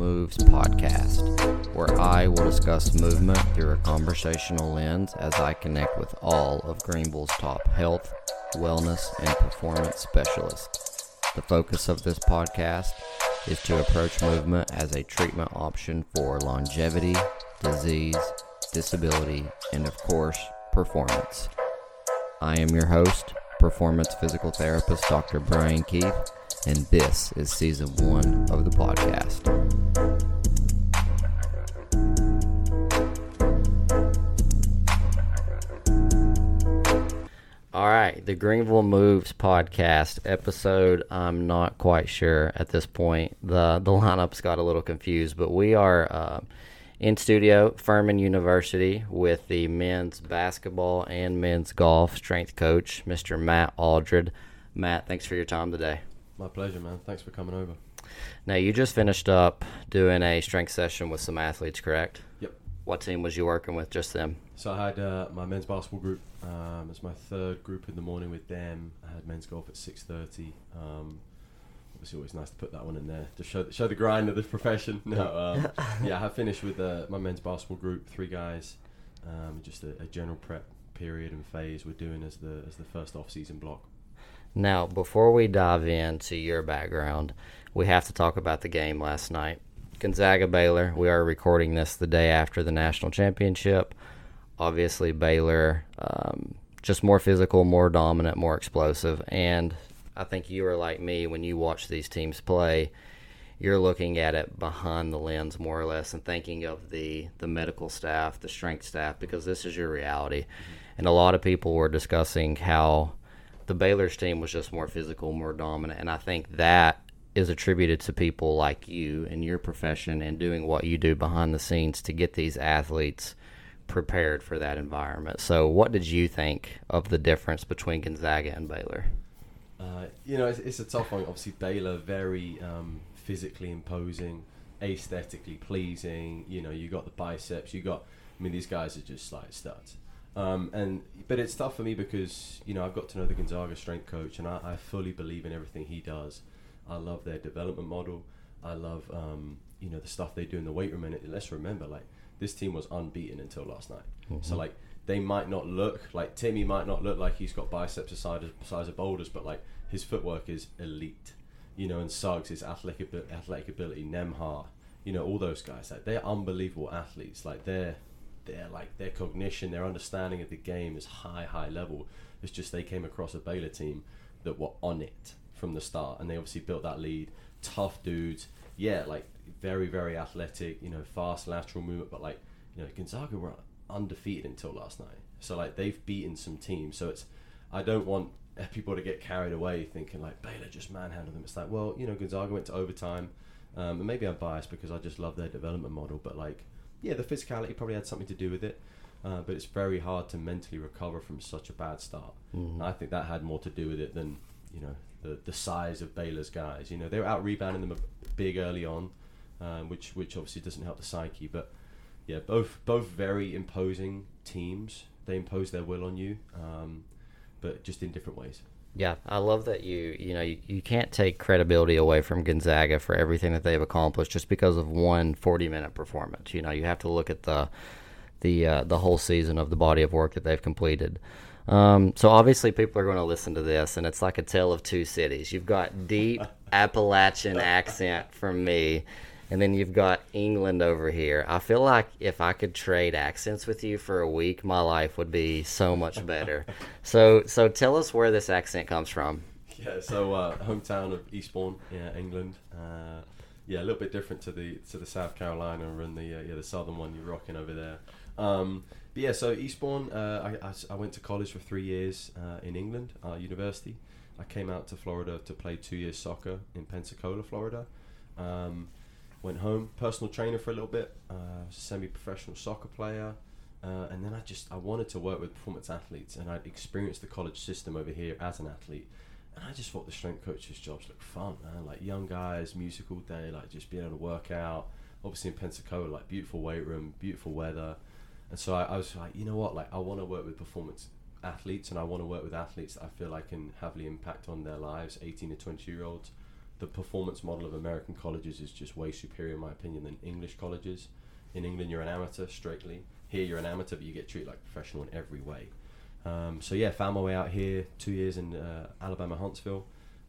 Moves podcast, where I will discuss movement through a conversational lens as I connect with all of Greenville's top health, wellness, and performance specialists. The focus of this podcast is to approach movement as a treatment option for longevity, disease, disability, and of course, performance. I am your host, performance physical therapist Dr. Brian Keith, and this is season one of the podcast. All right, the Greenville Moves podcast episode. I'm not quite sure at this point. the The lineups got a little confused, but we are uh, in studio, Furman University, with the men's basketball and men's golf strength coach, Mr. Matt Aldred. Matt, thanks for your time today. My pleasure, man. Thanks for coming over. Now, you just finished up doing a strength session with some athletes, correct? Yep. What team was you working with? Just them? So I had uh, my men's basketball group. Um, it's my third group in the morning with them. I had men's golf at six thirty. Um, obviously, always nice to put that one in there to show show the grind of this profession. No, um, yeah, I have finished with uh, my men's basketball group, three guys. Um, just a, a general prep period and phase we're doing as the as the first off season block. Now, before we dive into your background, we have to talk about the game last night. Gonzaga Baylor. We are recording this the day after the national championship. Obviously, Baylor um, just more physical, more dominant, more explosive. And I think you are like me when you watch these teams play. You're looking at it behind the lens more or less and thinking of the the medical staff, the strength staff, because this is your reality. And a lot of people were discussing how the Baylor's team was just more physical, more dominant, and I think that is attributed to people like you and your profession and doing what you do behind the scenes to get these athletes prepared for that environment. So, what did you think of the difference between Gonzaga and Baylor? Uh, you know, it's, it's, a tough one. Obviously, Baylor very um, physically imposing, aesthetically pleasing. You know, you got the biceps. You got. I mean, these guys are just like studs. Um, and but it's tough for me because you know I've got to know the Gonzaga strength coach, and I, I fully believe in everything he does. I love their development model. I love um, you know the stuff they do in the weight room. And let's remember, like this team was unbeaten until last night. Mm-hmm. So like they might not look like Timme might not look like he's got biceps the size of, size of boulders, but like his footwork is elite. You know, and Suggs, his athletic athletic ability, Nembhard, you know, all those guys, like they're unbelievable athletes. Like they're they're like their cognition, their understanding of the game is high, high level. It's just they came across a Baylor team that were on it from the start, and they obviously built that lead. Tough dudes, yeah, like very, very athletic, you know, fast lateral movement, but like, you know, Gonzaga were undefeated until last night. So like they've beaten some teams. So it's I don't want people to get carried away thinking like Baylor just manhandled them. It's like, well, you know, Gonzaga went to overtime. Um, and maybe I'm biased because I just love their development model, but like, yeah, the physicality probably had something to do with it. Uh, but it's very hard to mentally recover from such a bad start. Mm-hmm. I think that had more to do with it than you know the the size of Baylor's guys. You know they were out rebounding them big early on, um, which which obviously doesn't help the psyche. But yeah, both both very imposing teams. They impose their will on you, um, but just in different ways. Yeah, I love that you you know you, you can't take credibility away from Gonzaga for everything that they've accomplished just because of one 40 minute performance. You know, you have to look at the the uh, the whole season of the body of work that they've completed. Um, so obviously people are going to listen to this, and it's like a tale of two cities. You've got deep Appalachian accent from me, and then you've got England over here. I feel like if I could trade accents with you for a week, my life would be so much better. so, so tell us where this accent comes from. Yeah, so uh, hometown of Eastbourne, yeah, England. Uh, yeah, a little bit different to the to the South Carolina and the uh, yeah the southern one you're rocking over there. Um, but yeah, so Eastbourne, uh, I, I, I, went to college for three years uh, in England, uh, university. I came out to Florida to play two years soccer in Pensacola, Florida. Um, went home, personal trainer for a little bit, uh, semi-professional soccer player, uh, and then I just I wanted to work with performance athletes, and I'd experienced the college system over here as an athlete, and I just thought the strength coaches jobs looked fun, man. Like young guys, music all day, like just being able to work out. Obviously in Pensacola, like beautiful weight room, beautiful weather, and so I, I was like, you know what, like I want to work with performance athletes, and I want to work with athletes that I feel I can heavily impact on their lives, 18 to 20 year olds the performance model of American colleges is just way superior, in my opinion, than English colleges. In England, you're an amateur strictly. Here, you're an amateur, but you get treated like a professional in every way. Um, so yeah, found my way out here. Two years in uh, Alabama, Huntsville,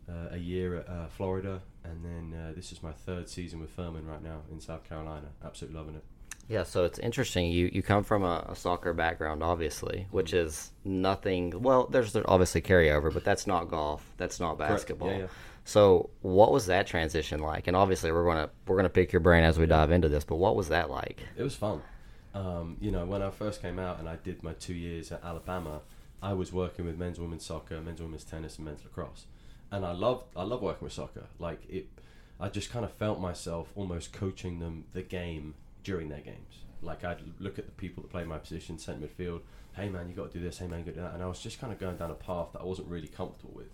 uh, a year at uh, Florida, and then uh, this is my third season with Furman right now in South Carolina. Absolutely loving it. Yeah, so it's interesting. You you come from a, a soccer background, obviously, which Mm-hmm. is nothing. Well, there's obviously carryover, but that's not golf. That's not basketball. Yeah, yeah. So, what was that transition like? And obviously, we're gonna we're gonna pick your brain as we dive into this. But what was that like? It was fun. Um, you know, when I first came out and I did my two years at Alabama, I was working with men's, women's soccer, men's, women's tennis, and men's lacrosse, and I loved I love working with soccer. Like it, I just kind of felt myself almost coaching them the game during their games. Like I'd look at the people that play my position, centre midfield. Hey man, you got to do this. Hey man, you got to do that. And I was just kind of going down a path that I wasn't really comfortable with.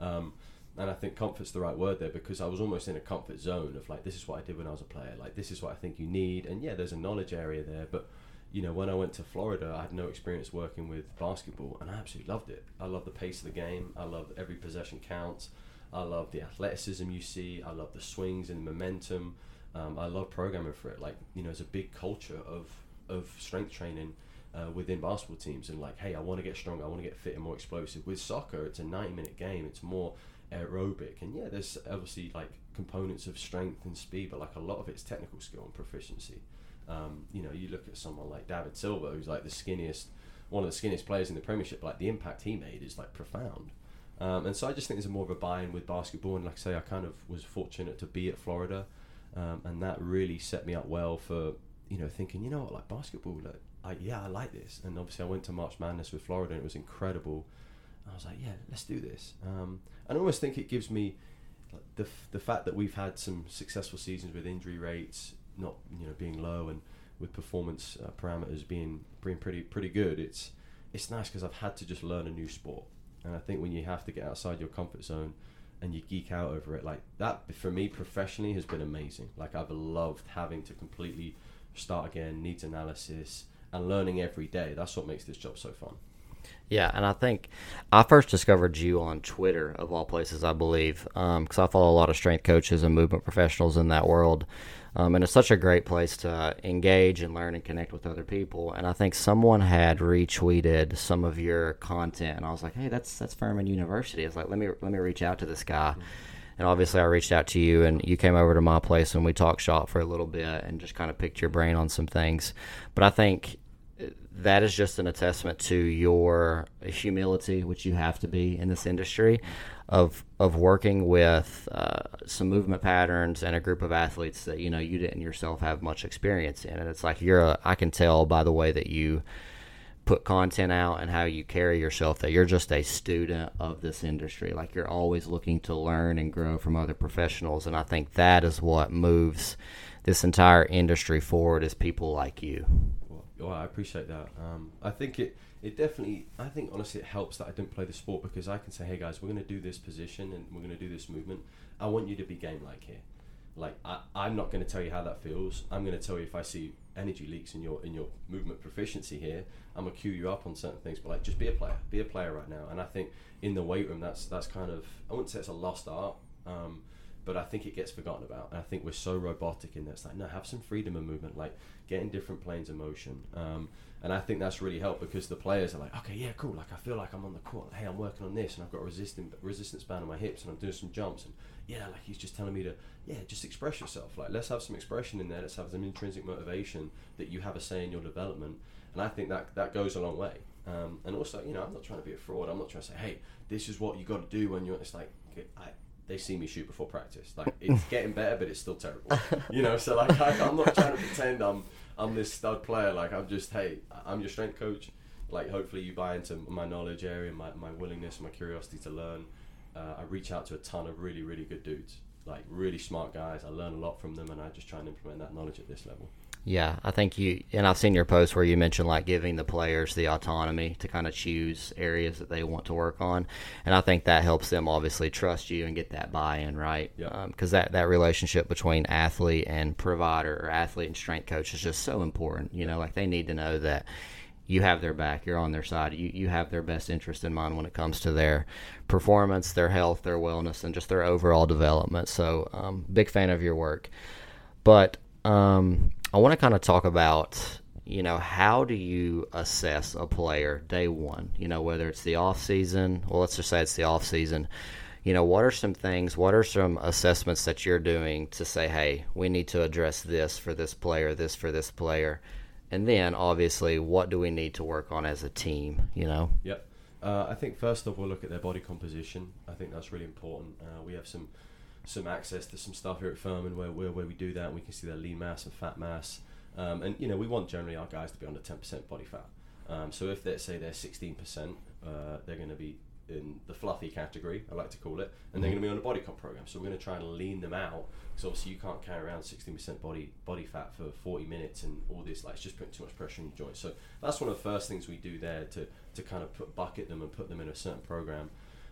Um, and I think comfort's the right word there because I was almost in a comfort zone of like this is what I did when I was a player. Like this is what I think you need. And yeah, there's a knowledge area there, but you know, when I went to Florida, I had no experience working with basketball, and I absolutely loved it. I love the pace of the game. I love every possession counts. I love the athleticism you see. I love the swings and the momentum. Um, I love programming for it. Like you know, there's a big culture of of strength training uh, within basketball teams, and like, hey, I want to get stronger. I want to get fit and more explosive. With soccer, it's a 90 minute game. It's more aerobic, and yeah, there's obviously like components of strength and speed, but like a lot of it's technical skill and proficiency. Um, you know, you look at someone like David Silva, who's like the skinniest, one of the skinniest players in the Premiership. Like the impact he made is like profound. Um, and so I just think there's a more of a buy-in with basketball. And like I say, I kind of was fortunate to be at Florida, um, and that really set me up well for you know thinking, you know what, like basketball, like I, yeah, I like this. And obviously, I went to March Madness with Florida, and it was incredible. I was like, yeah, let's do this. Um, and I almost think it gives me the the fact that we've had some successful seasons with injury rates not you know being low and with performance uh, parameters being being pretty pretty good. It's it's nice because I've had to just learn a new sport, and I think when you have to get outside your comfort zone and you geek out over it, like that for me professionally has been amazing. Like I've loved having to completely start again, needs analysis, and learning every day. That's what makes this job so fun. Yeah, and I think I first discovered you on Twitter, of all places, I believe, because I follow a lot of strength coaches and movement professionals in that world. Um, and it's such a great place to engage and learn and connect with other people. And I think someone had retweeted some of your content, and I was like, "Hey, that's that's Furman University." I was like, "Let me let me reach out to this guy." And obviously, I reached out to you, and you came over to my place, and we talked shop for a little bit, and just kind of picked your brain on some things. But I think that is just an attestament to your humility, which you have to be in this industry, of of working with uh, some movement patterns and a group of athletes that you know you didn't yourself have much experience in, and it's like you're a, I can tell by the way that you put content out and how you carry yourself that you're just a student of this industry. Like you're always looking to learn and grow from other professionals. And i think that is what moves this entire industry forward is people like you Well, I appreciate that. Um, I think it, it definitely, I think honestly, it helps that I didn't play the sport because I can say, hey guys, we're going to do this position and we're going to do this movement. I want you to be game like here. Like I, I'm not going to tell you how that feels. I'm going to tell you if I see energy leaks in your in your movement proficiency here. I'm gonna cue you up on certain things, but like just be a player, be a player right now. And I think in the weight room, that's that's kind of I wouldn't say it's a lost art. Um, but I think it gets forgotten about. And I think we're so robotic in that. It's like, no, have some freedom of movement, like get in different planes of motion. Um, and I think that's really helped because the players are like, okay, yeah, cool. Like I feel like I'm on the court. Hey, I'm working on this, and I've got a resistance resistance band on my hips, and I'm doing some jumps, and yeah, like he's just telling me to, yeah, just express yourself. Like let's have some expression in there. Let's have some intrinsic motivation that you have a say in your development. And I think that that goes a long way. Um, and also, you know, I'm not trying to be a fraud. I'm not trying to say, hey, this is what you got to do when you're. It's like I, they see me shoot before practice. Like it's getting better, but it's still terrible. You know, so like I, I'm not trying to pretend I'm I'm this stud player. Like I'm just hey, I'm your strength coach. Like hopefully you buy into my knowledge area, my my willingness, my curiosity to learn. Uh, I reach out to a ton of really really good dudes, like really smart guys. I learn a lot from them, and I just try and implement that knowledge at this level. Yeah, I think you and I've seen your post where you mentioned like giving the players the autonomy to kind of choose areas that they want to work on, and I think that helps them obviously trust you and get that buy-in, right? Yeah. Because that that relationship between athlete and provider or athlete and strength coach is just so important. You know, like they need to know that you have their back. You're on their side. You you have their best interest in mind when it comes to their performance, their health, their wellness, and just their overall development. So, um, big fan of your work. But um, I want to kind of talk about you know how do you assess a player day one? You know whether it's the off season well let's just say it's the off season. You know what are some things what are some assessments that you're doing to say hey we need to address this for this player this for this player? And then obviously what do we need to work on as a team you know? Yep. Uh, i think first off we'll look at their body composition. I think that's really important. Uh, we have some some access to some stuff here at Furman where, where, where we do that and we can see their lean mass and fat mass um, and you know we want generally our guys to be under 10% body fat um, so if they say they're 16% uh, they're going to be in the fluffy category, I like to call it, and they're mm-hmm. going to be on a body comp program. So we're going to try and lean them out because obviously you can't carry around 16% body body fat for 40 minutes and all this. Like it's just putting too much pressure on your joints. So that's one of the first things we do there to to kind of put bucket them and put them in a certain program.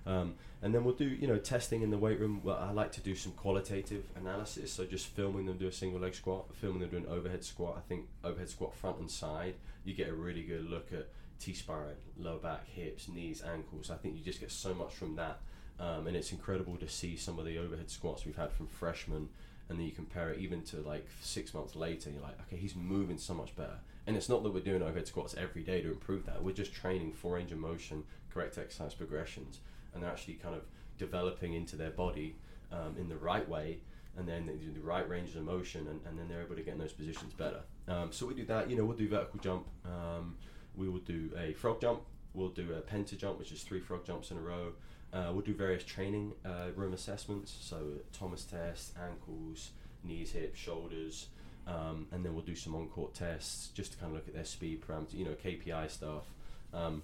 Um, and then we'll do you know testing in the weight room. Well, I like to do some qualitative analysis. So just filming them do a single leg squat, filming them do an overhead squat. I think overhead squat front and side, you get a really good look at T spine, lower back, hips, knees, ankles. I think you just get so much from that. Um, and it's incredible to see some of the overhead squats we've had from freshmen, and then you compare it even to like six months later. You're like, okay, he's moving so much better. And it's not that we're doing overhead squats every day to improve that. We're just training for range of motion, correct exercise progressions, and they're actually kind of developing into their body um, in the right way, and then they do the right ranges of motion, and, and then they're able to get in those positions better. Um, so we do that. You know, we'll do vertical jump. Um, we will do a frog jump. We'll do a penta jump, which is three frog jumps in a row. Uh, we'll do various training uh, room assessments, so Thomas test, ankles, knees, hips, shoulders, um, and then we'll do some on-court tests just to kind of look at their speed parameters, you know, KPI stuff. Um,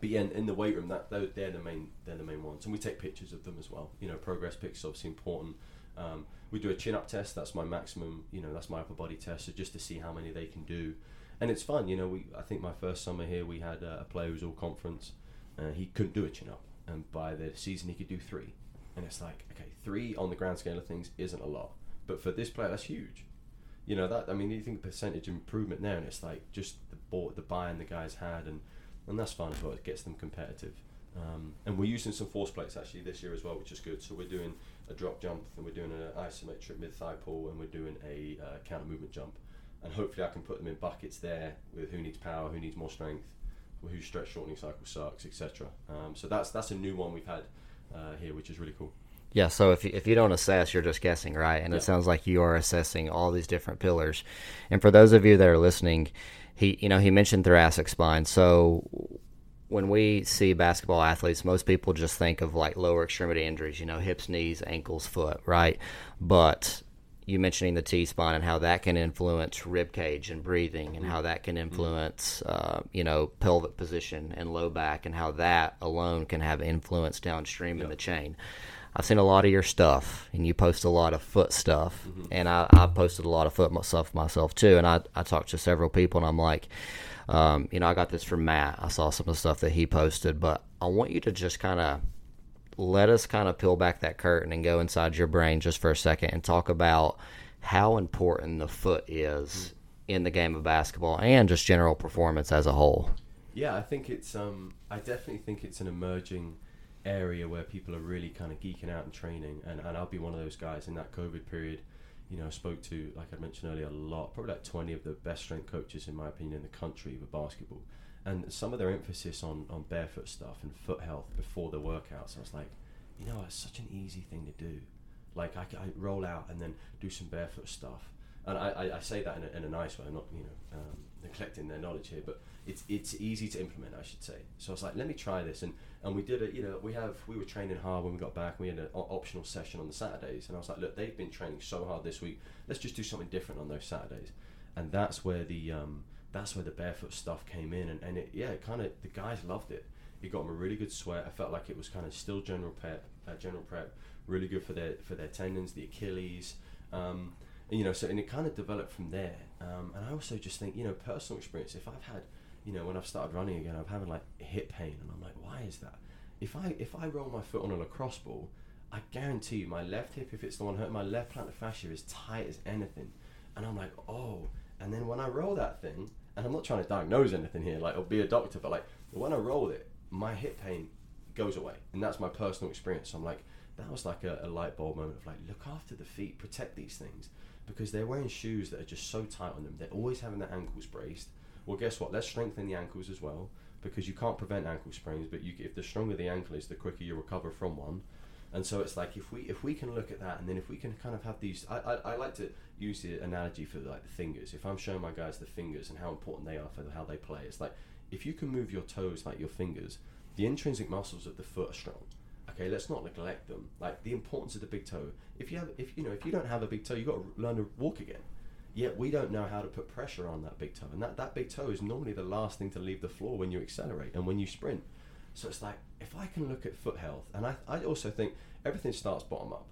but yeah, in, the weight room, that they're the main they're the main ones, and we take pictures of them as well. You know, progress pics obviously important. Um, we do a chin up test. That's my maximum. You know, that's my upper body test. So just to see how many they can do and it's fun. You know, we I think my first summer here we had a player who was all conference. Uh, he couldn't do a chin up, and by the season he could do three. And it's like, okay, three on the grand scale of things isn't a lot, but for this player that's huge. You know that I mean, you think percentage improvement there, and it's like just the the buy-in the guys had, and and that's fine as well. It gets them competitive. Um, and we're using some force plates actually this year as well, which is good. So we're doing a drop jump, and we're doing an isometric mid thigh pull, and we're doing a uh, counter movement jump and hopefully I can put them in buckets there with who needs power, who needs more strength, whose stretch shortening cycle sucks, etc. Um, so that's that's a new one we've had uh, here, which is really cool. Yeah, so if you, if you don't assess, you're just guessing, right? And yeah. it sounds like you are assessing all these different pillars. And for those of you that are listening, he you know he mentioned thoracic spine. So when we see basketball athletes, most people just think of like lower extremity injuries, you know, hips, knees, ankles, foot, right? But you mentioning the T spine and how that can influence rib cage and breathing, and how that can influence, uh, you know, pelvic position and low back, and how that alone can have influence downstream yep. in the chain. I've seen a lot of your stuff, and you post a lot of foot stuff, mm-hmm. and I, I posted a lot of foot stuff myself too. And I, I talked to several people, and I'm like, um, you know, I got this from Matt. I saw some of the stuff that he posted, but I want you to just kind of let us kind of peel back that curtain and go inside your brain just for a second and talk about how important the foot is in the game of basketball and just general performance as a whole. Yeah, I think it's um I definitely think it's an emerging area where people are really kind of geeking out and training and, and I'll be one of those guys in that COVID period, you know, I spoke to like I mentioned earlier a lot, probably like twenty of the best strength coaches in my opinion in the country for basketball and some of their emphasis on, on barefoot stuff and foot health before the workouts, I was like, you know, it's such an easy thing to do. Like I, I roll out and then do some barefoot stuff, and I, I, I say that in a, in a nice way. I'm not you know um, neglecting their knowledge here, but it's it's easy to implement, I should say. So I was like, let me try this, and and we did it. You know, we have we were training hard when we got back. We had an optional session on the Saturdays, and I was like, look, they've been training so hard this week. Let's just do something different on those Saturdays, and that's where the um, that's where the barefoot stuff came in, and, and it yeah, kind of the guys loved it. It got them a really good sweat. I felt like it was kind of still general prep, uh, general prep, really good for their for their tendons, the Achilles, um, and, you know. So and it kind of developed from there. Um, and I also just think you know personal experience. If I've had you know when I've started running again, I'm having like hip pain, and I'm like, why is that? If I if I roll my foot on a lacrosse ball, I guarantee you my left hip, if it's the one hurt, my left plantar fascia is tight as anything, and I'm like, oh. And then when I roll that thing, and I'm not trying to diagnose anything here, like or be a doctor, but like when I roll it, my hip pain goes away, and that's my personal experience. So I'm like, that was like a, a light bulb moment of like, look after the feet, protect these things, because they're wearing shoes that are just so tight on them. They're always having their ankles braced. Well, guess what? Let's strengthen the ankles as well, because you can't prevent ankle sprains, but you, if the stronger the ankle is, the quicker you recover from one. And so it's like if we if we can look at that, and then if we can kind of have these, I, I, I like to use the analogy for like the fingers. If I'm showing my guys the fingers and how important they are for how they play, it's like if you can move your toes like your fingers, the intrinsic muscles of the foot are strong. Okay, let's not neglect them. Like the importance of the big toe. If you have, if you know, if you don't have a big toe, you've got to learn to walk again. Yet we don't know how to put pressure on that big toe, and that, that big toe is normally the last thing to leave the floor when you accelerate and when you sprint. So it's like if I can look at foot health, and I, I also think everything starts bottom up.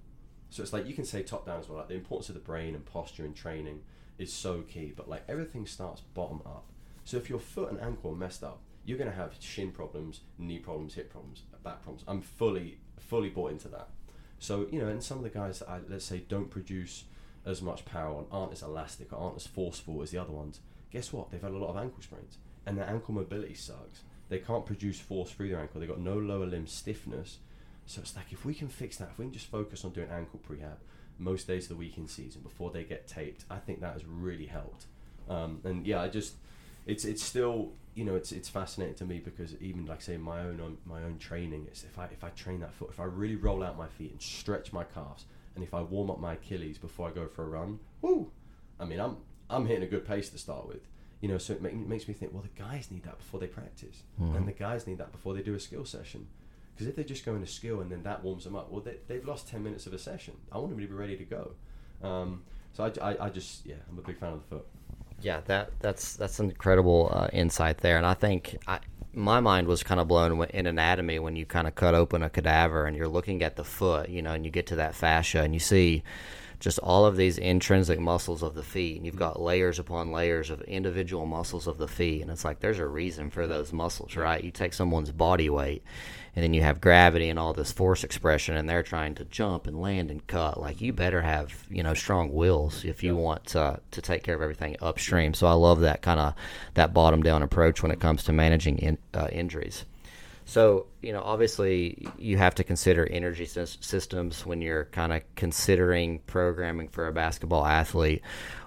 So it's like you can say top down as well. Like the importance of the brain and posture and training is so key, but like everything starts bottom up. So if your foot and ankle are messed up, you're going to have shin problems, knee problems, hip problems, back problems. I'm fully fully bought into that. So you know, and some of the guys that I let's say don't produce as much power on, aren't as elastic aren't as forceful as the other ones. Guess what? They've had a lot of ankle sprains, and their ankle mobility sucks. They can't produce force through their ankle. They've got no lower limb stiffness. So it's like if we can fix that, if we can just focus on doing ankle prehab most days of the week in season before they get taped, I think that has really helped. Um, and yeah, I just it's it's still you know it's it's fascinating to me because even like say my own my own training, it's if I if I train that foot, if I really roll out my feet and stretch my calves, and if I warm up my Achilles before I go for a run, woo! I mean I'm I'm hitting a good pace to start with you know, so it, make, it, makes me think, well, the guys need that before they practice, mm-hmm. and the guys need that before they do a skill session. Because if they just go into skill and then that warms them up, well, they, they've lost 10 minutes of a session. I want them to be ready to go. Um, so I, I, I, just, yeah, I'm a big fan of the foot. Yeah, that that's that's an incredible uh, insight there, and I think I, my mind was kind of blown in anatomy when you kind of cut open a cadaver and you're looking at the foot, you know, and you get to that fascia and you see just all of these intrinsic muscles of the feet. And you've got layers upon layers of individual muscles of the feet. And it's like there's a reason for those muscles, right? You take someone's body weight and then you have gravity and all this force expression and they're trying to jump and land and cut. Like you better have, you know, strong wills if you want to, to take care of everything upstream. So I love that kind of that bottom down approach when it comes to managing in, uh, injuries. So, you know, obviously you have to consider energy systems when you're kind of considering programming for a basketball athlete.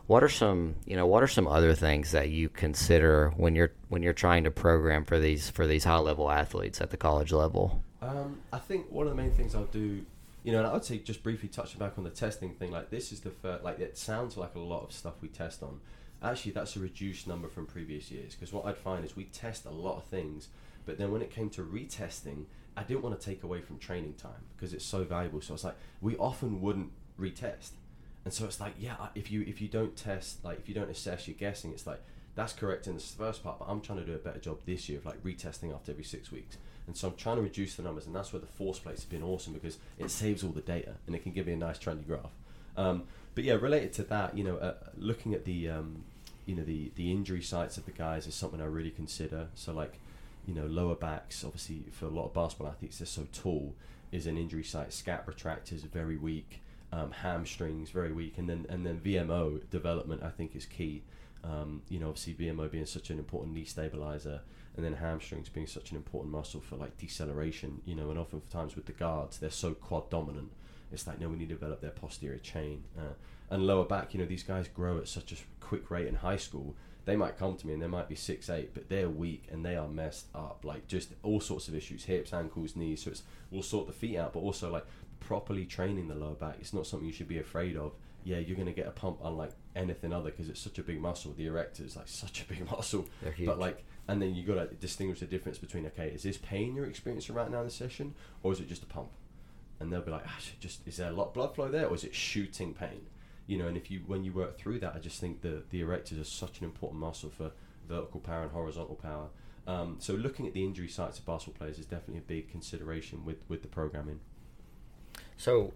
What are some, you know, what are some other things that you consider when you're when you're trying to program for these for these high level athletes at the college level? Um, I think one of the main things I'll do, you know, and I would say just briefly touching back on the testing thing. Like this is the first, like it sounds like a lot of stuff we test on. Actually, that's a reduced number from previous years because what I'd find is we test a lot of things but then when it came to retesting, I didn't want to take away from training time because it's so valuable. So it's like we often wouldn't retest, and so it's like yeah, if you if you don't test, like if you don't assess, you're guessing. It's like that's correct in the first part, but I'm trying to do a better job this year of like retesting after every six weeks. And so I'm trying to reduce the numbers, and that's where the force plates have been awesome because it saves all the data and it can give me a nice trendy graph. Um, but yeah, related to that, you know, uh, looking at the um, you know the the injury sites of the guys is something I really consider. So like you know, lower backs, obviously for a lot of basketball athletes, they're so tall, is an injury site. Scap retractors are very weak, um, hamstrings very weak, and then and then VMO development I think is key. Um, you know, obviously VMO being such an important knee stabilizer, and then hamstrings being such an important muscle for like deceleration. You know, and oftentimes with the guards, they're so quad dominant. It's like no, we need to develop their posterior chain. Uh, and lower back, you know, these guys grow at such a quick rate in high school they might come to me and they might be six eight, but they're weak and they are messed up. Like just all sorts of issues, hips, ankles, knees. So it's we'll sort the feet out, but also like properly training the lower back. It's not something you should be afraid of. Yeah, you're going to get a pump unlike anything other because it's such a big muscle. The erector is like such a big muscle. But like, and then you got to distinguish the difference between okay, is this pain you're experiencing right now in the session, or is it just a pump? And they'll be like, ah, just is there a lot of blood flow there, or is it shooting pain? You know, and if you when you work through that, I just think the the erectors are such an important muscle for vertical power and horizontal power. Um, so looking at the injury sites of basketball players is definitely a big consideration with with the programming. So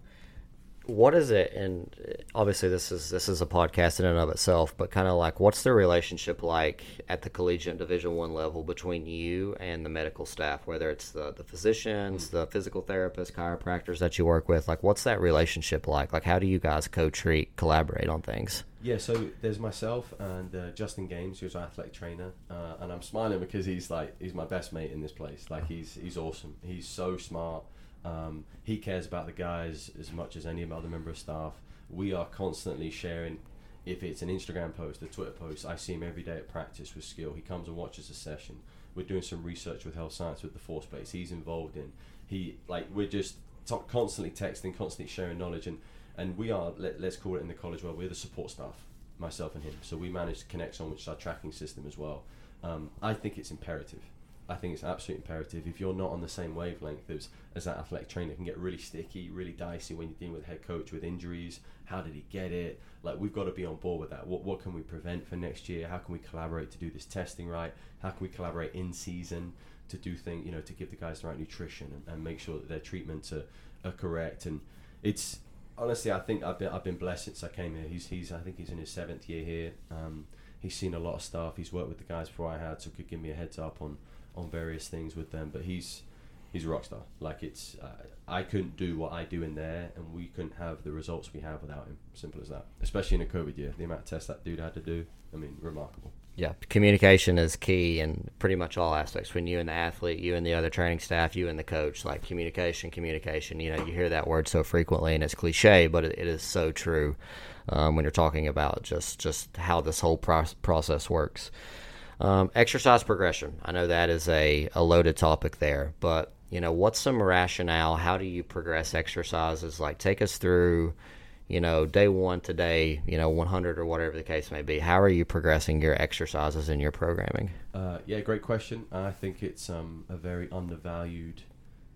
what is it and obviously this is this is a podcast in and of itself but kind of like what's the relationship like at the collegiate division one level between you and the medical staff whether it's the, the physicians the physical therapists chiropractors that you work with like what's that relationship like like how do you guys co-treat collaborate on things Yeah, so there's myself and uh, Justin Games, who's our athletic trainer, uh, and I'm smiling because he's like he's my best mate in this place. Like he's he's awesome. He's so smart. Um, he cares about the guys as much as any other member of staff. We are constantly sharing. If it's an Instagram post, a Twitter post, I see him every day at practice with skill. He comes and watches a session. We're doing some research with health science with the force plates. He's involved in. He like we're just t- constantly texting, constantly sharing knowledge, and and we are let, let's call it in the college world we're the support staff myself and him so we manage to connect on which is our tracking system as well um, i think it's imperative i think it's absolutely imperative. If you're not on the same wavelength as, as that athletic trainer can get really sticky really dicey when you're dealing with head coach with injuries. How did he get it? Like we've got to be on board with that. What, what can we prevent for next year? How can we collaborate to do this testing right? How can we collaborate in season to do things you know to give the guys the right nutrition and, and make sure that their treatments are, are correct? And it's honestly, I think I've been I've been blessed since I came here. He's he's I think he's in his seventh year here. Um, he's seen a lot of stuff. He's worked with the guys before I had, so could give me a heads up on on various things with them. But he's he's a rock star. Like it's uh, I couldn't do what I do in there, and we couldn't have the results we have without him. Simple as that. Especially in a COVID year, the amount of tests that dude had to do. I mean, remarkable. yeah communication is key in pretty much all aspects between you and the athlete you and the other training staff you and the coach like communication communication you know you hear that word so frequently and it's cliche but it, it is so true um, when you're talking about just just how this whole pro- process works um, exercise progression i know that is a, a loaded topic there but you know what's some rationale how do you progress exercises like take us through you know, day one to day, you know, 100 or whatever the case may be. How are you progressing your exercises and your programming? Uh, yeah, great question. I think it's um, a very undervalued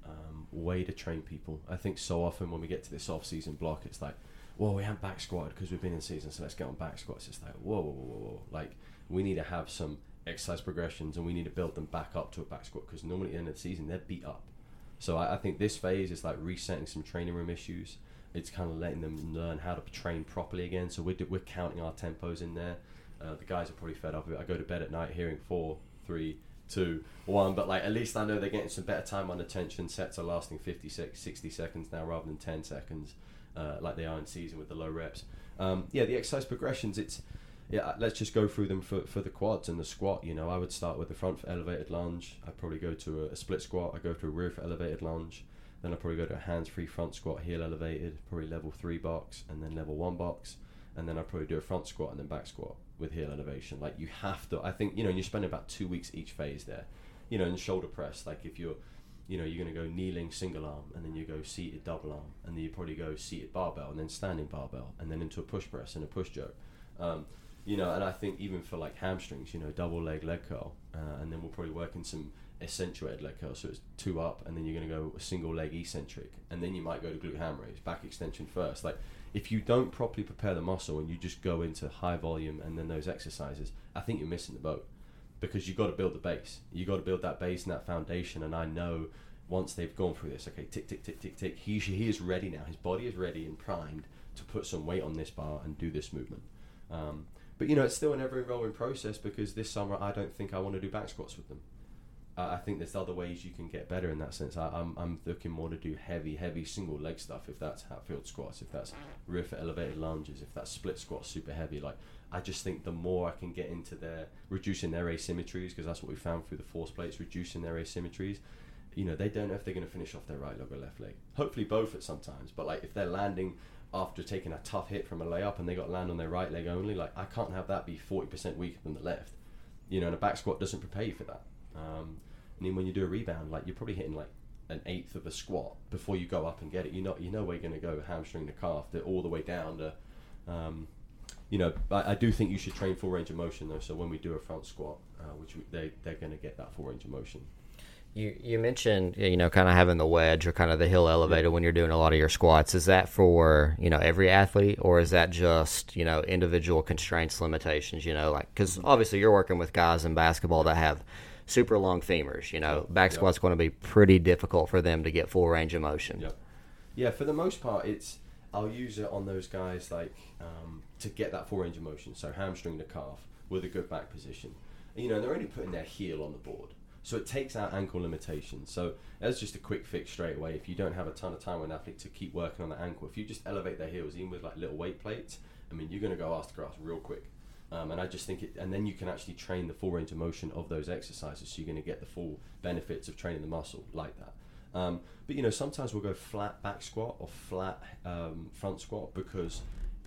um, way to train people. I think so often when we get to this off-season block, it's like, well, we haven't back squatted because we've been in season, so let's get on back squats. It's like, whoa, whoa, whoa, whoa. Like, we need to have some exercise progressions and we need to build them back up to a back squat because normally at the end of the season, they're beat up. So I, I think this phase is like resetting some training room issues. It's kind of letting them learn how to train properly again. So we're, we're counting our tempos in there. Uh, the guys are probably fed up. I go to bed at night hearing four, three, two, one. But like at least I know they're getting some better time under tension. Sets are lasting 56, 60 seconds now rather than 10 seconds, uh, like they are in season with the low reps. Um, yeah, the exercise progressions. It's yeah. Let's just go through them for, for the quads and the squat. You know, I would start with the front foot elevated lunge. I'd probably go to a, a split squat. I go to a rear foot elevated lunge. Then I'll probably go to a hands-free front squat, heel elevated, probably level three box, and then level one box, and then I'll probably do a front squat and then back squat with heel elevation. Like you have to, I think you know, and you're spending about two weeks each phase there. You know, and shoulder press. Like if you're, you know, you're gonna go kneeling single arm, and then you go seated double arm, and then you probably go seated barbell, and then standing barbell, and then into a push press and a push jerk. Um, you know, and I think even for like hamstrings, you know, double leg leg curl, uh, and then we'll probably work in some accentuated leg curl, so it's two up, and then you're going to go a single leg eccentric, and then you might go to glute ham raise, back extension first. Like if you don't properly prepare the muscle and you just go into high volume and then those exercises, I think you're missing the boat because you've got to build the base. You've got to build that base and that foundation. And I know once they've gone through this, okay, tick, tick, tick, tick, tick, he he is ready now. His body is ready and primed to put some weight on this bar and do this movement. Um, but you know, it's still an ever evolving process because this summer I don't think I want to do back squats with them. Uh, I think there's other ways you can get better in that sense. I, I'm, I'm looking more to do heavy, heavy single leg stuff. If that's Hatfield squats, if that's rear foot elevated lunges, if that's split squats, super heavy. Like I just think the more I can get into their reducing their asymmetries, because that's what we found through the force plates, reducing their asymmetries. You know, they don't know if they're going to finish off their right leg or left leg. Hopefully both at sometimes, but like if they're landing after taking a tough hit from a layup and they got land on their right leg only, like I can't have that be forty percent weaker than the left. You know, and a back squat doesn't prepare you for that. Um, and then when you do a rebound, like you're probably hitting like an eighth of a squat before you go up and get it. You know, you know where you're going to go hamstring the calf to all the way down to, um, you know. I, I do think you should train full range of motion though. So when we do a front squat, uh, which we, they they're going to get that full range of motion. You you mentioned you know kind of having the wedge or kind of the heel elevated when you're doing a lot of your squats. Is that for you know every athlete or is that just you know individual constraints limitations? You know like because obviously you're working with guys in basketball that have super long femurs. You know back squat's going to be pretty difficult for them to get full range of motion. Yep. Yeah, for the most part, it's I'll use it on those guys like um, to get that full range of motion. So hamstring the calf with a good back position. You know, they're only putting their heel on the board. So it takes out ankle limitations. So that's just a quick fix straight away. If you don't have a ton of time with an athlete to keep working on the ankle, if you just elevate their heels, even with like little weight plates, I mean, you're going to go to grass real quick. Um, and I just think it, and then you can actually train the full range of motion of those exercises. So you're going to get the full benefits of training the muscle like that. Um, but you know, sometimes we'll go flat back squat or flat um, front squat because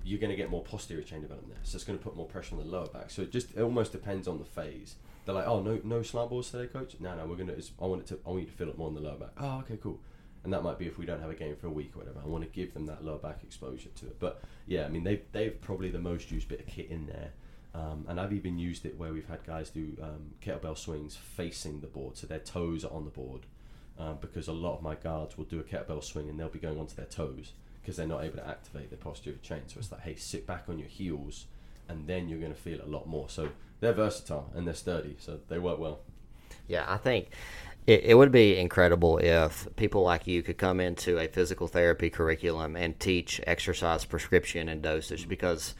you're going to get more posterior chain development there. So it's going to put more pressure on the lower back. So it just it almost depends on the phase. They're like, oh no, no slant boards today, coach. No, no, we're gonna. I want it to. I want you to fill it more on the lower back. Oh, okay, cool. And that might be if we don't have a game for a week or whatever. I want to give them that lower back exposure to it. But yeah, I mean, they've they've probably the most used bit of kit in there. Um, and I've even used it where we've had guys do um, kettlebell swings facing the board, so their toes are on the board. Um, because a lot of my guards will do a kettlebell swing and they'll be going onto their toes because they're not able to activate their posterior chain. So it's like, hey, sit back on your heels, and then you're going to feel a lot more. So they're versatile and they're sturdy, so they work well. Yeah, I think it, it would be incredible if people like you could come into a physical therapy curriculum and teach exercise prescription and dosage because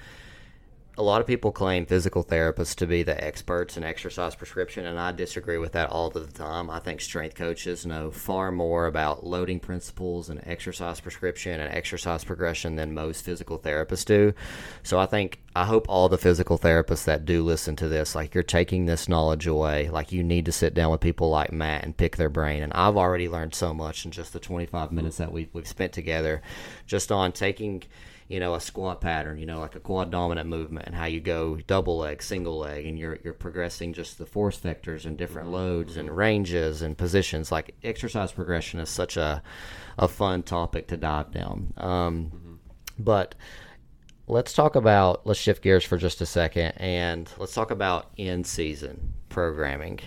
a lot of people claim physical therapists to be the experts in exercise prescription, and I disagree with that all the time. I think strength coaches know far more about loading principles and exercise prescription and exercise progression than most physical therapists do. So I think I hope all the physical therapists that do listen to this, like you're taking this knowledge away, like you need to sit down with people like Matt and pick their brain. And I've already learned so much in just the 25 minutes that we've, we've spent together, just on taking you know, a squat pattern, you know, like a quad dominant movement and how you go double leg, single leg, and you're you're progressing just the force vectors and different mm-hmm. loads and ranges and positions. Like exercise progression is such a a fun topic to dive down. Um, mm-hmm. But let's talk about let's shift gears for just a second and let's talk about in season programming.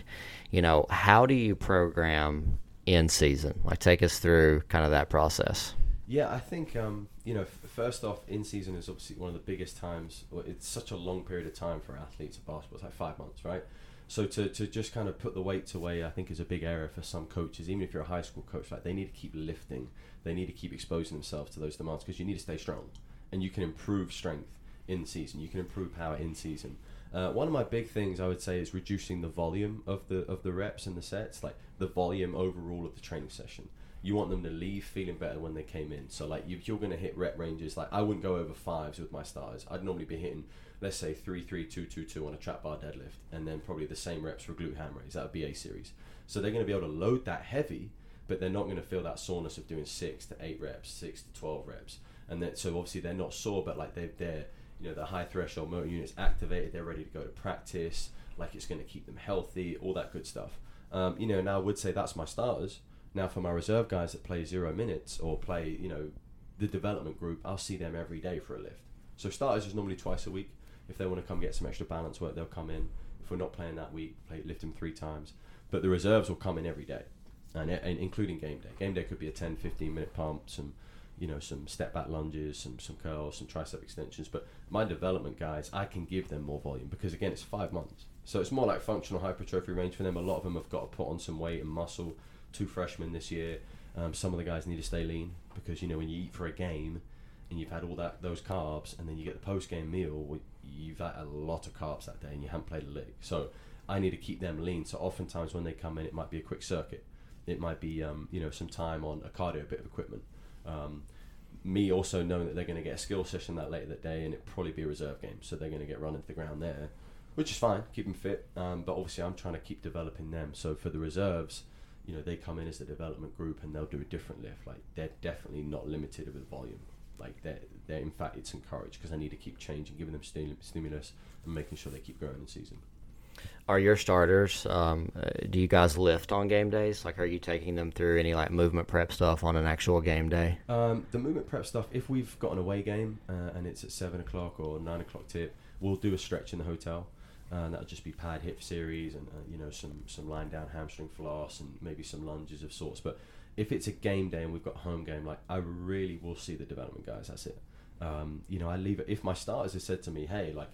You know, how do you program in season? Like take us through kind of that process. Yeah, I think um, you know first off, in season is obviously one of the biggest times. It's such a long period of time for athletes of basketball. It's like five months, right? So to, to just kind of put the weights away, I think is a big area for some coaches. Even if you're a high school coach, like they need to keep lifting. They need to keep exposing themselves to those demands because you need to stay strong, and you can improve strength in season. You can improve power in season. Uh, one of my big things I would say is reducing the volume of the of the reps and the sets, like the volume overall of the training session you want them to leave feeling better when they came in. So like if you're going to hit rep ranges, like I wouldn't go over fives with my stars. I'd normally be hitting, let's say three, three, two, two, two on a trap bar deadlift, and then probably the same reps for glute ham raise. That would be A series. So they're going to be able to load that heavy, but they're not going to feel that soreness of doing six to eight reps, six to twelve reps, and then so obviously they're not sore, but like they're they're you know the high threshold motor units activated, they're ready to go to practice. Like it's going to keep them healthy, all that good stuff. Um, you know, now I would say that's my starters now, for my reserve guys that play zero minutes or play, you know, the development group, I'll see them every day for a lift. So starters is normally twice a week. If they want to come get some extra balance work, they'll come in. If we're not playing that week, play lift them three times. But the reserves will come in every day, and, eh, and including game day. Game day could be a 10, 15 minute pump, some you know some step back lunges, some some curls, some tricep extensions. But my development guys, I can give them more volume because again, it's five months, so it's more like functional hypertrophy range for them. A lot of them have got to put on some weight and muscle two freshmen this year. Um, some of the guys need to stay lean because you know when you eat for a game and you've had all that those carbs and then you get the post game meal, you've had a lot of carbs that day and you haven't played a lick. So I need to keep them lean. So oftentimes when they come in, it might be a quick circuit. It might be um, you know some time on a cardio bit of equipment. Um, me also knowing that they're going to get a skill session that later that day and it probably be a reserve game, so they're going to get run into the ground there, which is fine, keep them fit. Um, but obviously, I'm trying to keep developing them. So for the reserves, you know, they come in as a development group and they'll do a different lift. Like they're definitely not limited with volume. Like they're, they're in fact it's encouraged because I need to keep changing, giving them stimulus and making sure they keep growing in season. Are your starters? Um, uh, do you guys lift on game days? Like, are you taking them through any like movement prep stuff on an actual game day? Um, the movement prep stuff. If we've got an away game uh, and it's at seven o'clock or nine o'clock tip, we'll do a stretch in the hotel and uh, that'll just be pad hip series and uh, you know some some lying down hamstring floss and maybe some lunges of sorts. But if it's a game day and we've got home game, like I really will see the development guys. That's it. Um, you know, I leave it if my starters have said to me, "Hey, like,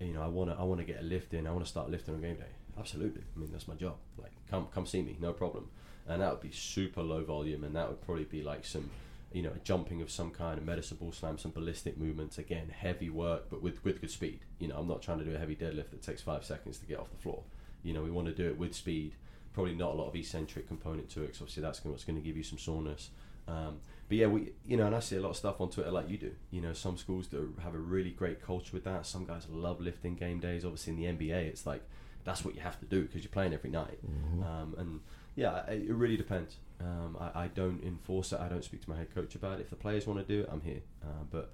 you know, I want to I want to get a lift in. I want to start lifting on game day." Absolutely. I mean, that's my job. Like, come come see me, no problem. And that would be super low volume, and that would probably be like some you know, a jumping of some kind, a medicine ball slam, some ballistic movements. Again, heavy work, but with with good speed. You know, I'm not trying to do a heavy deadlift that takes five seconds to get off the floor. You know, we want to do it with speed. Probably not a lot of eccentric component to it. Cause obviously, that's what's going to give you some soreness. Um, but yeah, we you know, and I see a lot of stuff on Twitter like you do. You know, some schools do have a really great culture with that. Some guys love lifting game days. Obviously, in the NBA, it's like that's what you have to do because you're playing every night. Mm-hmm. Um, and yeah, it, it really depends. Um, I, I don't enforce it. I don't speak to my head coach about it. If the players want to do it, I'm here. Uh, but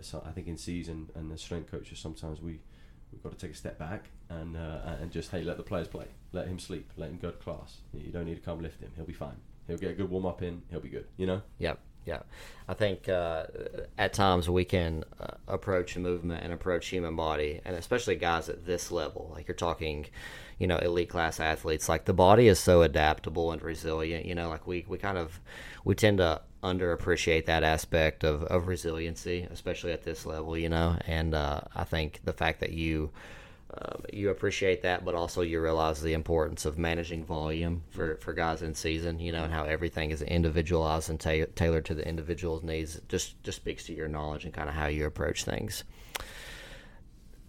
so I think in season and the strength coaches sometimes we we've got to take a step back and uh, and just hey let the players play, let him sleep, let him go to class. You don't need to come lift him. He'll be fine. He'll get a good warm up in. He'll be good. You know. Yep. Yeah, I think uh, at times we can uh, approach movement and approach human body, and especially guys at this level, like you're talking, you know, elite class athletes. Like the body is so adaptable and resilient. You know, like we we kind of we tend to underappreciate that aspect of of resiliency, especially at this level. You know, and uh, I think the fact that you um, you appreciate that, but also you realize the importance of managing volume for, for guys in season, you know, and how everything is individualized and ta- tailored to the individual's needs. Just just speaks to your knowledge and kind of how you approach things.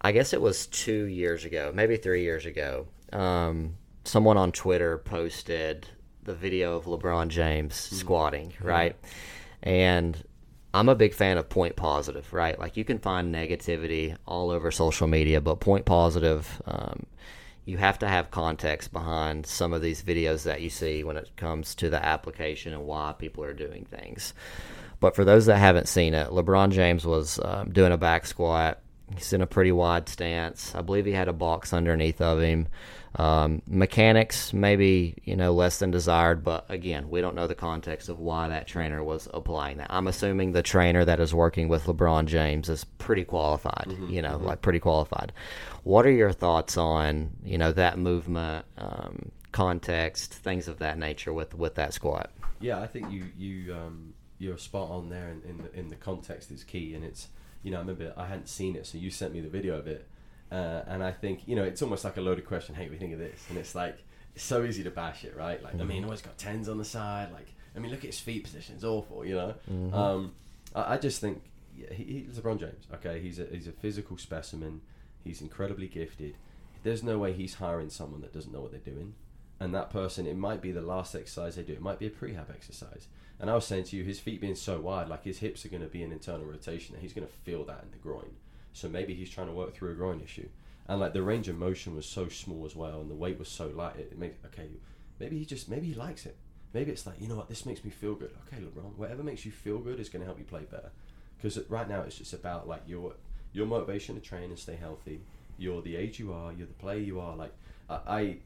I guess it was two years ago, maybe three years ago. Um, someone on Twitter posted the video of LeBron James mm-hmm. squatting, right? And I'm a big fan of point positive, right? Like you can find negativity all over social media, but point positive, um, you have to have context behind some of these videos that you see when it comes to the application and why people are doing things. But for those that haven't seen it, LeBron James was um, doing a back squat. He's in a pretty wide stance. I believe he had a box underneath of him. Um, mechanics maybe you know less than desired, but again, we don't know the context of why that trainer was applying that. I'm assuming the trainer that is working with LeBron James is pretty qualified. Mm-hmm, you know, mm-hmm. like pretty qualified. What are your thoughts on you know that movement, um, context, things of that nature with with that squat? Yeah, I think you you um, you're spot on there, in, in the in the context is key, and it's you know I remember I hadn't seen it, so you sent me the video of it uh, and I think you know it's almost like a loaded question. Hey, we think of this, and it's like it's so easy to bash it, right? Like mm-hmm. I mean, always got tens on the side. Like I mean, look at his feet position; it's awful, you know. Mm-hmm. Um, I, I, just think yeah, he, he's LeBron James. Okay, he's a he's a physical specimen. He's incredibly gifted. There's no way he's hiring someone that doesn't know what they're doing. And that person, it might be the last exercise they do. It might be a prehab exercise. And I was saying to you, his feet being so wide, like his hips are going to be in internal rotation, and he's going to feel that in the groin. So maybe he's trying to work through a groin issue. And like the range of motion was so small as well, and the weight was so light. It, makes okay. Maybe he just maybe he likes it. Maybe it's like you know what this makes me feel good. Okay, LeBron, whatever makes you feel good is going to help you play better. Because right now it's just about like your your motivation to train and stay healthy. You're the age you are. You're the player you are. Like I, I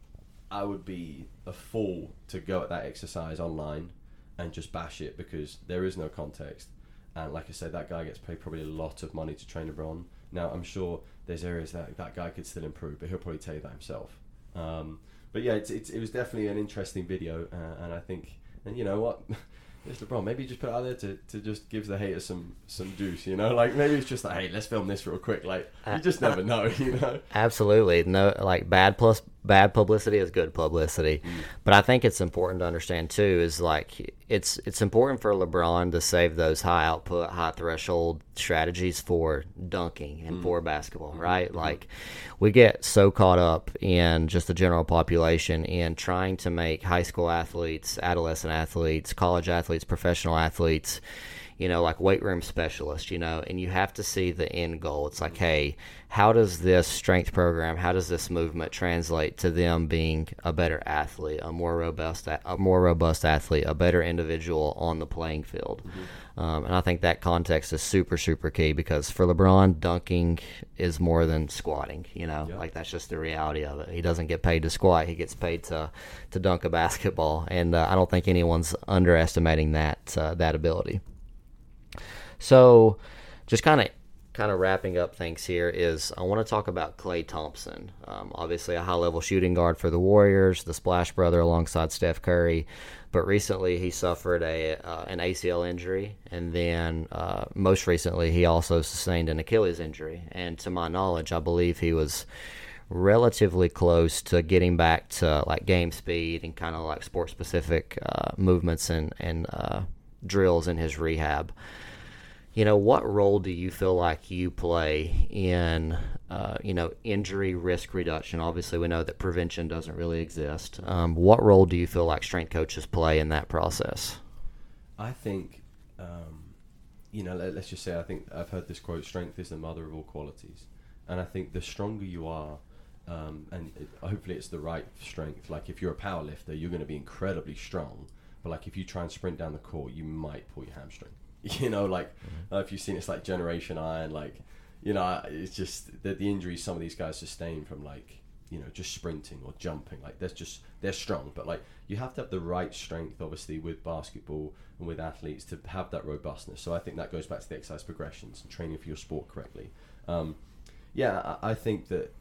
would be a fool to go at that exercise online and just bash it because there is no context. And like I said, that guy gets paid probably a lot of money to train LeBron. Now I'm sure there's areas that that guy could still improve, but he'll probably tell you that himself. Um, but yeah, it's, it's, it was definitely an interesting video, uh, and I think, and you know what, it's LeBron. Maybe just put it out there to, to just give the haters some some juice, you know. Like maybe it's just like, hey, let's film this real quick. Like you just never know, you know. Absolutely, no, like bad plus bad publicity is good publicity. Mm. But I think it's important to understand too is like it's it's important for LeBron to save those high output, high threshold strategies for dunking and mm. for basketball, mm-hmm. right? Mm-hmm. Like we get so caught up in just the general population in trying to make high school athletes, adolescent athletes, college athletes, professional athletes you know, like weight room specialist, you know, and you have to see the end goal. It's like, hey, how does this strength program, how does this movement translate to them being a better athlete, a more robust, a more robust athlete, a better individual on the playing field? Mm-hmm. Um, and I think that context is super, super key because for LeBron, dunking is more than squatting. You know, yep. like that's just the reality of it. He doesn't get paid to squat; he gets paid to to dunk a basketball. And uh, I don't think anyone's underestimating that uh, that ability. So, just kind of kind of wrapping up things here is I want to talk about Klay Thompson. Um, obviously, a high level shooting guard for the Warriors, the Splash Brother alongside Steph Curry. But recently, he suffered a uh, an ACL injury, and then uh, most recently, he also sustained an Achilles injury. And to my knowledge, I believe he was relatively close to getting back to like game speed and kind of like sport specific uh, movements and and uh, drills in his rehab. You know, what role do you feel like you play in, uh, you know, injury risk reduction? Obviously, we know that prevention doesn't really exist. Um, what role do you feel like strength coaches play in that process? I think, um, you know, let, us just say I think I've heard this quote: "Strength is the mother of all qualities," and I think the stronger you are, um, and it, hopefully it's the right strength. Like if you're a power lifter, you're going to be incredibly strong, but like if you try and sprint down the court, you might pull your hamstring. You know, like mm-hmm. uh, if you've seen it's like Generation Iron, like you know, it's just that the injuries some of these guys sustain from like you know just sprinting or jumping. Like they're just they're strong, but like you have to have the right strength, obviously, with basketball and with athletes to have that robustness. So I think that goes back to the exercise progressions and training for your sport correctly. Um, yeah, I, I think that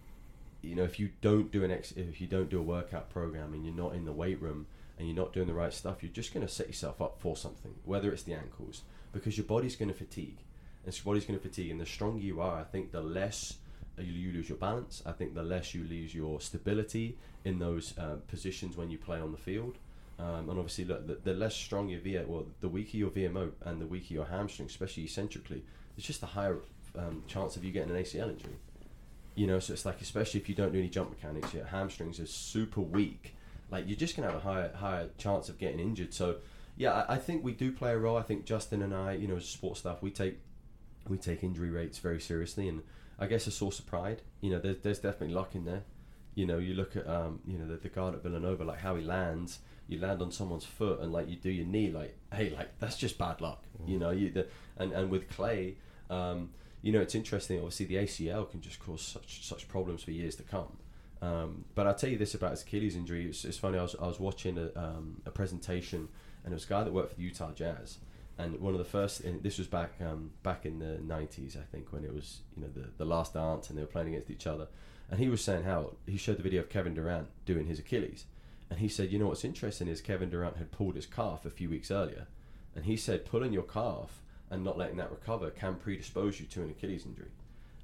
you know if you don't do an ex- if you don't do a workout program and you're not in the weight room and you're not doing the right stuff, you're just going to set yourself up for something, whether it's the ankles, because your body's going to fatigue. And your body's going to fatigue. And the stronger you are, I think the less you lose your balance. I think the less you lose your stability in those uh, positions when you play on the field. Um, and obviously, look, the, the, less strong your VMO, well, the weaker your VMO and the weaker your hamstring, especially eccentrically, it's just a higher um, chance of you getting an ACL injury. You know, so it's like, especially if you don't do any jump mechanics, your hamstrings are super weak. Like, you're just going to have a higher, higher chance of getting injured. So, yeah, I, I think we do play a role. I think Justin and I, you know, as sports staff, we take we take injury rates very seriously, and I guess a source of pride. You know, there's, there's definitely luck in there. You know, you look at um, you know the, the guard at Villanova, like how he lands. You land on someone's foot and like you do your knee, like hey, like that's just bad luck. Mm. You know, you the, and and with Klay. um, you know, it's interesting. Obviously, the ACL can just cause such such problems for years to come. Um, but I'll tell you this about his Achilles injury. It's, it's funny. I was I was watching a, um, a presentation, and it was a guy that worked for the Utah Jazz, and one of the first this was back um, back in the 90s i think when it was you know the, the last dance and they were playing against each other. And he was saying how he showed the video of kevin durant doing his achilles. And he said you know what's interesting is kevin durant had pulled his calf a few weeks earlier. And he said pulling your calf and not letting that recover can predispose you to an achilles injury.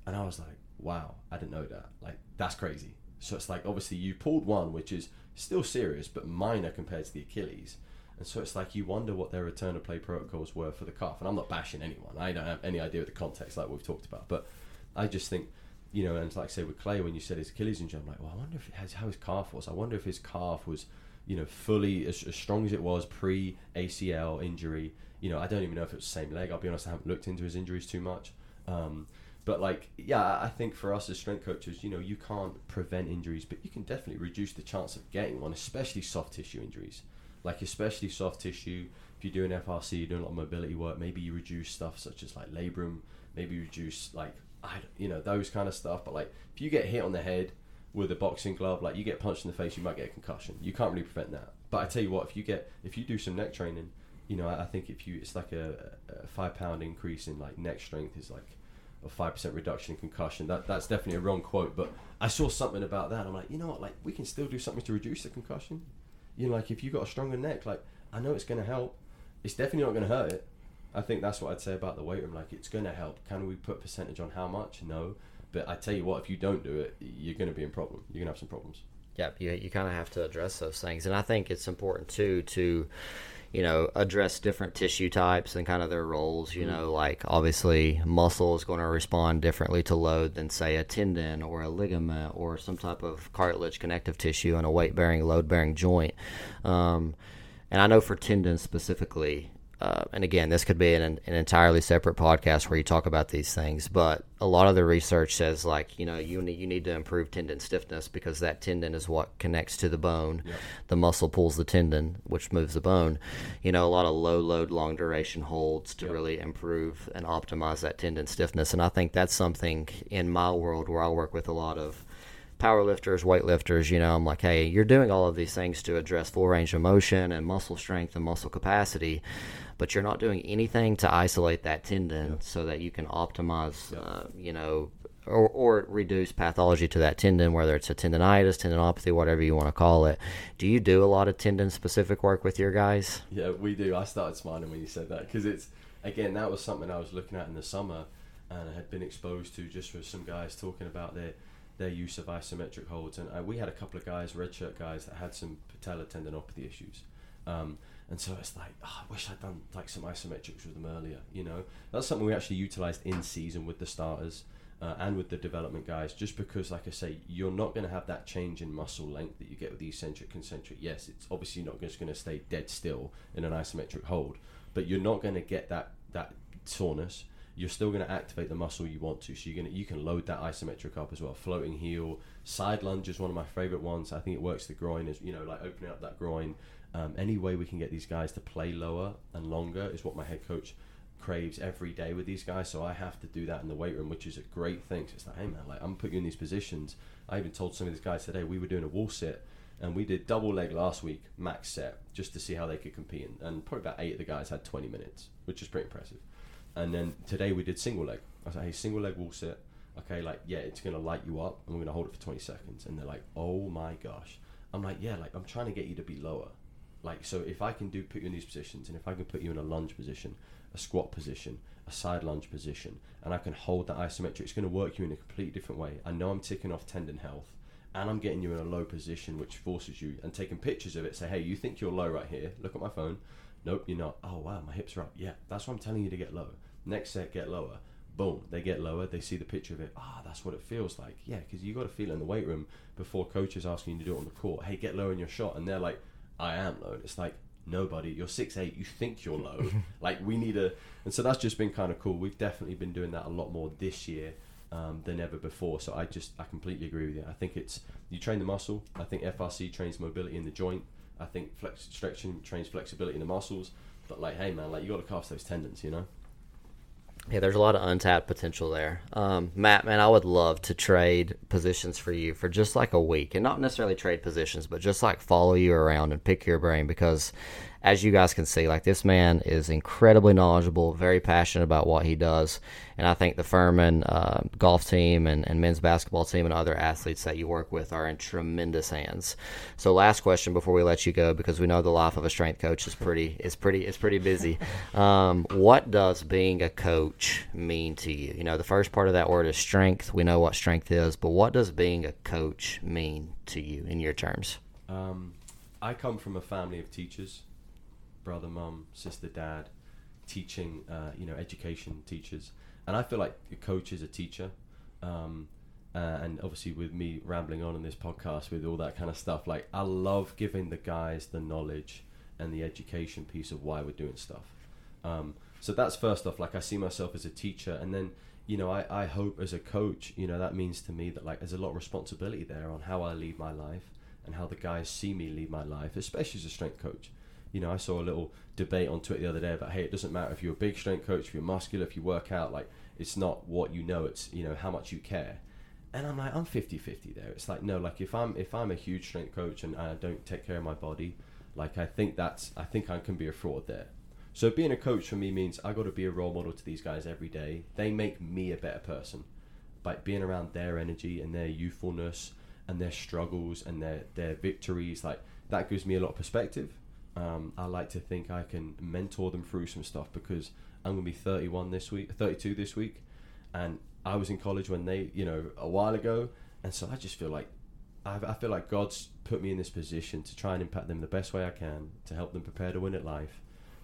And i was like wow i didn't know that. Like that's crazy so it's like obviously you pulled one which is still serious but minor compared to the achilles and so it's like you wonder what their return to play protocols were for the calf. And I'm not bashing anyone. I don't have any idea of the context like we've talked about. But I just think, you know, and like say with Klay, when you said his Achilles injury, I'm like, well, I wonder if has, how his calf was. I wonder if his calf was, you know, fully as, as strong as it was pre ACL injury. You know, I don't even know if it was the same leg. I'll be honest, I haven't looked into his injuries too much. Um, but like, yeah, I think for us as strength coaches, you know, you can't prevent injuries, but you can definitely reduce the chance of getting one, especially soft tissue injuries like especially soft tissue. If you're doing FRC, you're doing a lot of mobility work. Maybe you reduce stuff such as like labrum. Maybe reduce like I, you know, those kind of stuff. But like if you get hit on the head with a boxing glove, like you get punched in the face, you might get a concussion. You can't really prevent that. But I tell you what, if you get if you do some neck training, you know, I, I think if you it's like a, a five pound increase in like neck strength is like a five percent reduction in concussion. That that's definitely a wrong quote, but I saw something about that. I'm like, you know what? Like we can still do something to reduce the concussion you know, like if you got a stronger neck, like I know it's going to help. It's definitely not going to hurt it. I think that's what I'd say about the weight room. Like it's going to help. Can we put percentage on how much? No. But I tell you what, if you don't do it, you're going to be in problem. You're going to have some problems. Yep, you you kind of have to address those things, and I think it's important too to you know, address different tissue types and kind of their roles. You mm. know, like obviously muscle is going to respond differently to load than say a tendon or a ligament or some type of cartilage connective tissue in a weight bearing, load bearing joint. Um, and I know for tendons specifically, uh, and again, this could be an, an entirely separate podcast where you talk about these things. But a lot of the research says, like, you know, you need you need to improve tendon stiffness because that tendon is what connects to the bone. Yep. The muscle pulls the tendon, which moves the bone. You know, a lot of low load, long duration holds to yep. really improve and optimize that tendon stiffness. And I think that's something in my world where I work with a lot of power lifters, weightlifters, you know, I'm like, hey, you're doing all of these things to address full range of motion and muscle strength and muscle capacity, but you're not doing anything to isolate that tendon so that you can optimize, uh, you know, or, or reduce pathology to that tendon, whether it's a tendonitis, tendinopathy, whatever you want to call it. Do you do a lot of tendon specific work with your guys? Yeah, we do. I started smiling when you said that because it's, again, that was something I was looking at in the summer and I had been exposed to just with some guys talking about their their use of isometric holds. And uh, we had a couple of guys, redshirt guys, that had some patella tendinopathy issues. Um, and so it's like, oh, I wish I'd done like some isometrics with them earlier. You know, that's something we actually utilized in season with the starters uh, and with the development guys, just because, like I say, you're not going to have that change in muscle length that you get with the eccentric concentric. Yes, it's obviously not just going to stay dead still in an isometric hold, but you're not going to get that that soreness. You're still going to activate the muscle you want to, so you're to you can load that isometric up as well. Floating heel, side lunge is one of my favorite ones. I think it works the groin, is you know like opening up that groin. Um, any way we can get these guys to play lower and longer is what my head coach craves every day with these guys. So I have to do that in the weight room, which is a great thing. So it's like, hey man, like I'm putting you in these positions. I even told some of these guys today we were doing a wall sit and we did double leg last week, max set, just to see how they could compete. And probably about eight of the guys had 20 minutes, which is pretty impressive. And then today we did single leg. I was like, hey, single leg wall sit. Okay, like yeah, it's gonna light you up, and we're gonna hold it for 20 seconds. And they're like, oh my gosh. I'm like, yeah, like I'm trying to get you to be lower. Like so, if I can do put you in these positions, and if I can put you in a lunge position, a squat position, a side lunge position, and I can hold that isometric, it's going to work you in a completely different way. I know I'm ticking off tendon health, and I'm getting you in a low position, which forces you and taking pictures of it. Say, hey, you think you're low right here? Look at my phone. Nope, you're not. Oh wow, my hips are up. Yeah, that's what I'm telling you to get lower. Next set, get lower. Boom, they get lower. They see the picture of it. Ah, that's what it feels like. Yeah, because you got to feel it in the weight room before coaches asking you to do it on the court. Hey, get lower in your shot, and they're like, I am low. And it's like, nobody. You're six eight. You think you're low. like we need a, and so that's just been kind of cool. We've definitely been doing that a lot more this year um, than ever before. So I just I completely agree with you. I think it's you train the muscle. I think FRC trains mobility in the joint. I think flex stretching trains flexibility in the muscles. But like, hey man, like you got to cast those tendons, you know. Yeah, there's a lot of untapped potential there. Um, Matt, man, I would love to trade positions for you for just like a week, and not necessarily trade positions, but just like follow you around and pick your brain because as you guys can see, like this man is incredibly knowledgeable, very passionate about what he does. And I think the Furman uh, golf team and, and men's basketball team and other athletes that you work with are in tremendous hands. So, last question before we let you go, because we know the life of a strength coach is pretty is pretty is pretty busy. Um, what does being a coach mean to you? You know, the first part of that word is strength. We know what strength is, but what does being a coach mean to you in your terms? Um, I come from a family of teachers brother, mum, sister, dad, teaching, uh, you know, education teachers. And I feel like a coach is a teacher. Um, uh, and obviously, with me rambling on in this podcast with all that kind of stuff, like I love giving the guys the knowledge and the education piece of why we're doing stuff. Um, so that's first off. Like I see myself as a teacher, and then you know, I, I hope as a coach, you know, that means to me that like there's a lot of responsibility there on how I lead my life and how the guys see me lead my life, especially as a strength coach you know, I saw a little debate on Twitter the other day about, hey, it doesn't matter if you're a big strength coach, if you're muscular, if you work out, like, it's not what you know, it's, you know, how much you care. And I'm like, I'm 50 50 there. It's like, no, like, if I'm, if I'm a huge strength coach and I don't take care of my body, like, I think that's, I think I can be a fraud there. So being a coach for me means I got to be a role model to these guys every day. They make me a better person by being around their energy and their youthfulness and their struggles and their their victories. Like that gives me a lot of perspective um, I like to think I can mentor them through some stuff because I'm going to be 31 this week, 32 this week, and I was in college when they, you know, a while ago, and so I just feel like I, I feel like God's put me in this position to try and impact them the best way I can to help them prepare to win at life,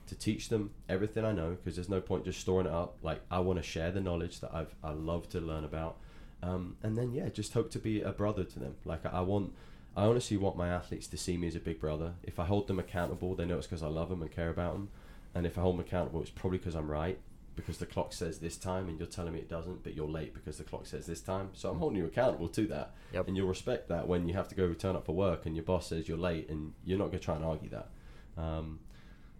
to teach them everything I know because there's no point just storing it up. Like I want to share the knowledge that I've I love to learn about, um, and then yeah, just hope to be a brother to them. Like I, I want I honestly want my athletes to see me as a big brother. If I hold them accountable, they know it's because I love them and care about them. And if I hold them accountable, it's probably because I'm right, because the clock says this time and you're telling me it doesn't, but you're late because the clock says this time. So I'm holding you accountable to that. Yep. And you'll respect that when you have to go turn up for work and your boss says you're late and you're not going to try and argue that. Um,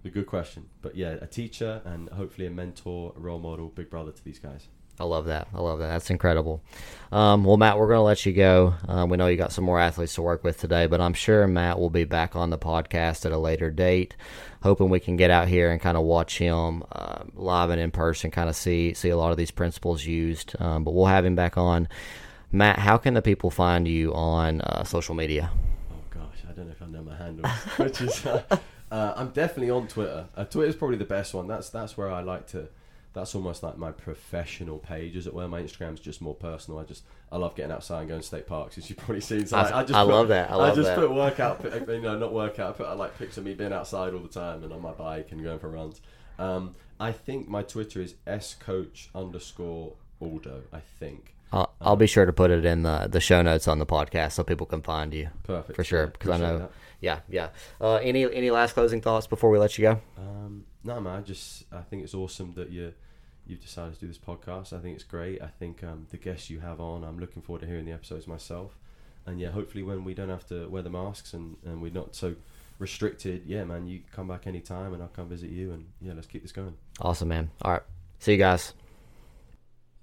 a good question. But yeah, a teacher and hopefully a mentor, a role model, big brother to these guys. I love that. I love that. That's incredible. Um, well, Matt, we're going to let you go. Um, we know you got some more athletes to work with today, but I'm sure Matt will be back on the podcast at a later date. Hoping we can get out here and kind of watch him uh, live and in person, kind of see see a lot of these principles used. Um, but we'll have him back on. Matt, how can the people find you on uh, social media? Oh gosh, I don't know if I know my handle, which is uh, uh, I'm definitely on Twitter. Uh, Twitter is probably the best one. That's that's where I like to that's almost like my professional page, as it were. My Instagram's just more personal. I just I love getting outside and going to state parks, as you've probably seen. So I- like, I just I put- love that. I love just that. put workout, you know, not workout. I put I like pics of me being outside all the time and on my bike and going for runs. Um, I think my Twitter is scoach underscore Aldo. I think I'll, I'll be sure to put it in the the show notes on the podcast so people can find you. perfect For sure, Yeah, 'cause I know- that. Yeah, yeah. Uh, any any last closing thoughts before we let you go? Um, no, man. I just I think it's awesome that you you've decided to do this podcast. I think it's great. I think um, the guests you have on, I'm looking forward to hearing the episodes myself. And yeah, hopefully when we don't have to wear the masks and, and we're not so restricted, yeah, man, you come back anytime and I'll come visit you and yeah, let's keep this going. Awesome, man. All right. See you guys.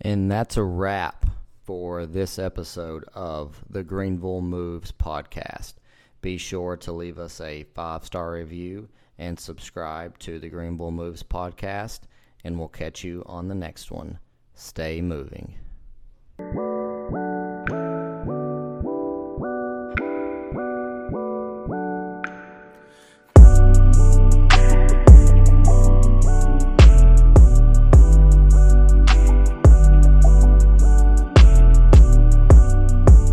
And that's a wrap for this episode of the Greenville Moves podcast. Be sure to leave us a five star review and subscribe to the Greenville Moves podcast, and we'll catch you on the next one. Stay moving.